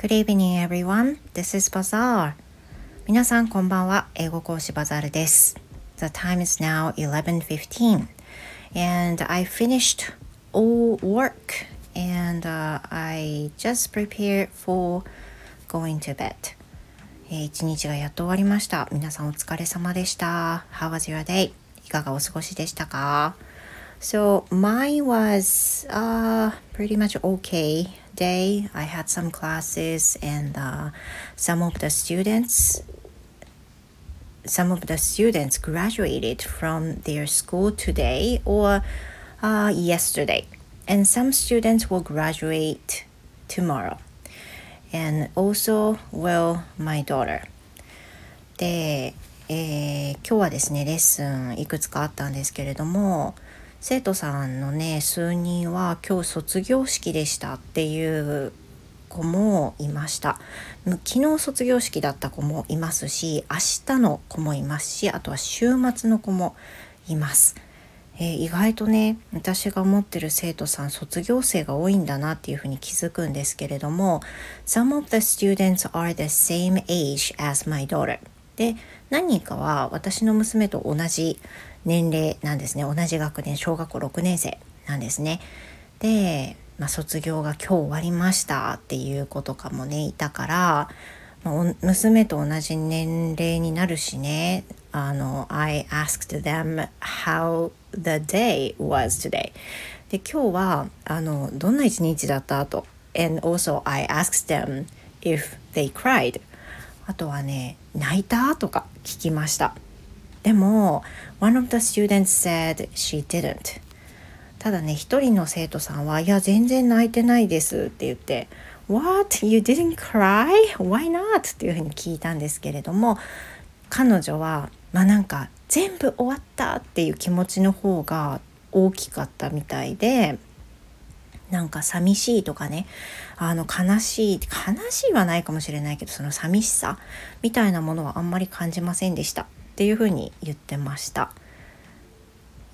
Good evening everyone. This is Bazaar. 皆さんこんばんは。英語講師バザールです。The time is now 11:15 and I finished all work and、uh, I just prepared for going to bed. 一日がやっと終わりました。皆さんお疲れ様でした。How was your day? いかがお過ごしでしたか So mine was uh, pretty much okay day. I had some classes and uh, some of the students some of the students graduated from their school today or uh, yesterday and some students will graduate tomorrow and also will my daughter で、えー、今日はですねレッスンいくつかあったんですけれども 生徒さんのね数人は今日卒業式でしたっていう子もいました。昨日卒業式だった子もいますし明日の子もいますしあとは週末の子もいます、えー、意外とね私が思ってる生徒さん卒業生が多いんだなっていうふうに気づくんですけれども Some of the students are the same age as my daughter で何人かは私の娘と同じ年齢なんですね。同じ学年小学校6年生なんですね。で、まあ、卒業が今日終わりましたっていう子とかもねいたから、まあ、娘と同じ年齢になるしねあの I asked them how the day was today で今日はあのどんな一日だったと。And also I asked them if they cried あとはね泣いた？とか聞きましたでも one of the students said she didn't ただね一人の生徒さんはいや全然泣いてないですって言って What? You didn't cry? Why not? っていうふうに聞いたんですけれども彼女はまあなんか全部終わったっていう気持ちの方が大きかったみたいでなんか寂しいとかねあの悲しい悲しいはないかもしれないけどその寂しさみたいなものはあんまり感じませんでしたっていうふうに言ってました。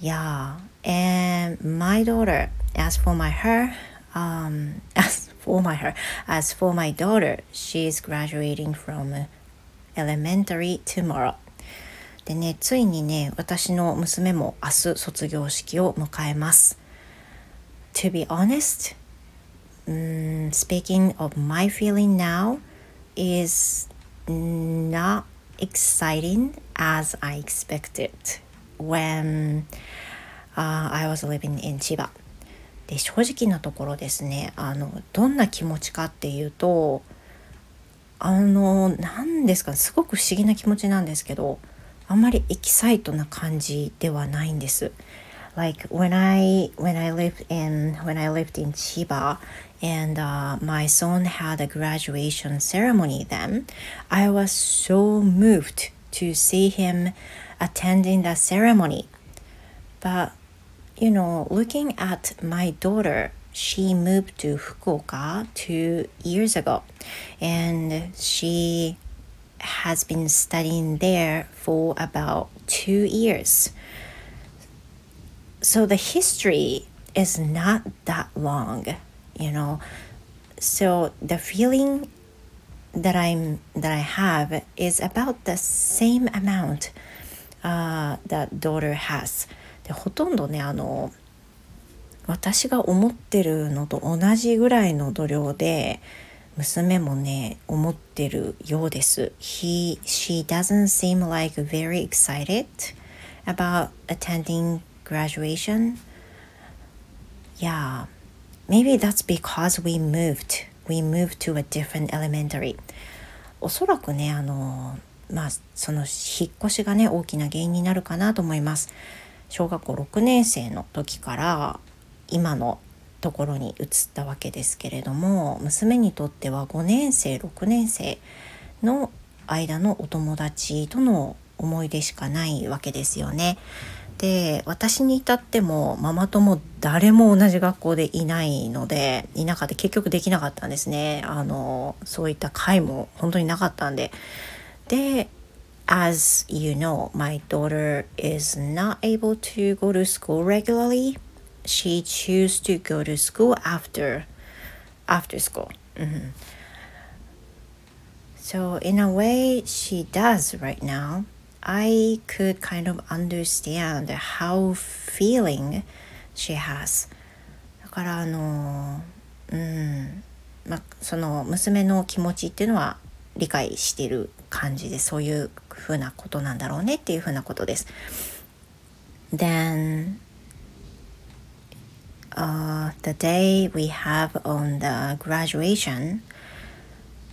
Yeah, and my daughter, as for my her, um, as for my her, as for my daughter, she's graduating from elementary tomorrow. でね、ついにね、私の娘も明日卒業式を迎えます。To be honest, um, speaking of my feeling now is not exciting as I expected when、uh, I was living in 千葉で正直なところですねあのどんな気持ちかっていうとあの何ですかすごく不思議な気持ちなんですけどあんまりエキサイトな感じではないんです。Like when I when I lived in when I lived in Chiba and uh, my son had a graduation ceremony then I was so moved to see him attending the ceremony. But you know looking at my daughter she moved to Fukuoka two years ago. And she has been studying there for about two years so the history is not that long you know so the feeling that i'm that i have is about the same amount uh, that daughter has でほとんどねあの私が思ってるのと同じぐらいの度量で娘もね思ってるようです。He, she doesn't seem like very excited about attending graduation. Yeah maybe that's because we moved. We moved to a different elementary. おそらくねあのまあその引っ越しがね大きな原因になるかなと思います。小学校6年生の時から今のところに移ったわけですけれども娘にとっては5年生6年生の間のお友達との思い出しかないわけですよね。で私に至ってもママ友誰も同じ学校でいないのでいなかった結局できなかったんですねあのそういった会も本当になかったんでで As you know, my daughter is not able to go to school regularly. She choose to go to school after after school. うん So, in a way, she does right now. I could kind of understand how feeling she has. だからあのうんまあその娘の気持ちっていうのは理解してる感じでそういうふうなことなんだろうねっていうふうなことです。Then uh, the day we have on the graduation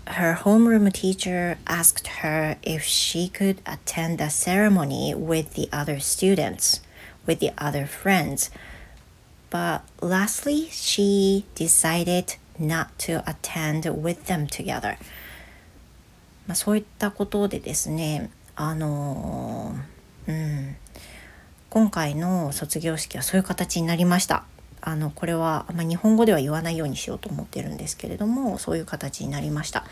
her homeroom teacher asked her if she could attend the ceremony with the other students, with the other friends. But lastly, she decided not to attend with them together. まあ、そういったことでですね、あの、うん、今回の卒業式はそういう形になりました。 あのこれは、まあ、日本語では言わないようにしようと思ってるんですけれどもそういう形になりました。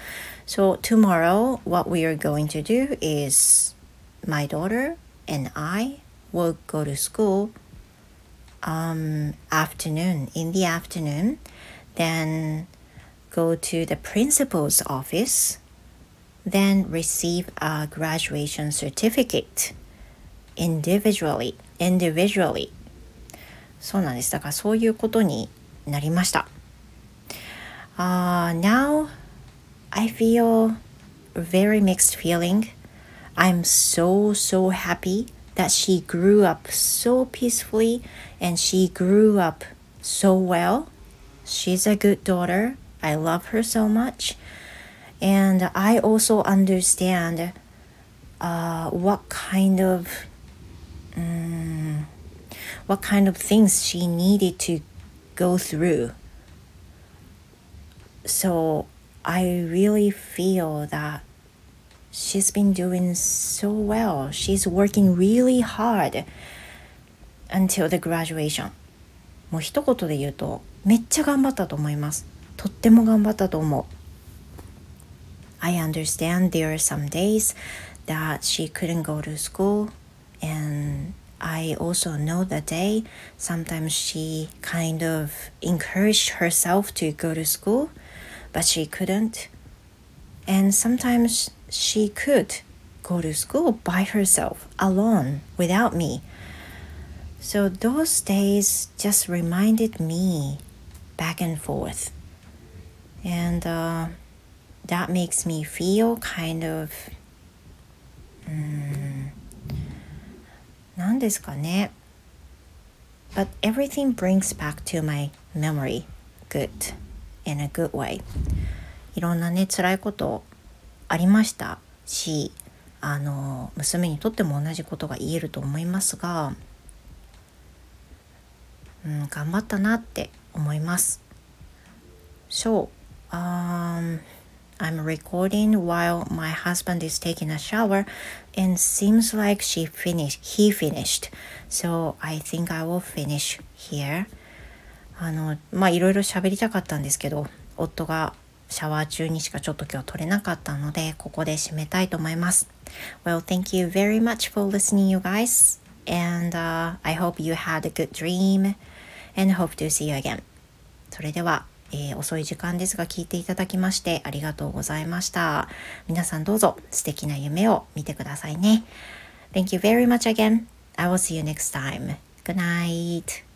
So tomorrow what we are going to do is my daughter and I will go to school um, afternoon in the afternoon then go to the principal's office then receive a graduation certificate individually individually そうなんです。だからそういうことになりました。Uh, now I feel very mixed feeling. I'm so so happy that she grew up so peacefully and she grew up so well. She's a good daughter. I love her so much. And I also understand uh, what kind of um, what kind of things she needed to go through. So I really feel that she's been doing so well. She's working really hard until the graduation. もう一言で言うとめっちゃ頑張ったと思います。とっても頑張ったと思う。I understand there are some days that she couldn't go to school and I also know that day sometimes she kind of encouraged herself to go to school, but she couldn't. And sometimes she could go to school by herself, alone, without me. So those days just reminded me back and forth. And uh, that makes me feel kind of. Um, 何ですかね But everything brings back to my memory good in a good way いろんなね辛いことありましたしあの娘にとっても同じことが言えると思いますが、うん、頑張ったなって思います。So, um, I'm recording while my husband is taking a shower and seems like she finished he finished so I think I will finish here あのまあいろいろ喋りたかったんですけど夫がシャワー中にしかちょっと今日撮れなかったのでここで締めたいと思います Well thank you very much for listening you guys and、uh, I hope you had a good dream and hope to see you again それではえー、遅い時間ですが聞いていただきましてありがとうございました。皆さんどうぞ素敵な夢を見てくださいね。Thank you very much again. I will see you next time. Good night.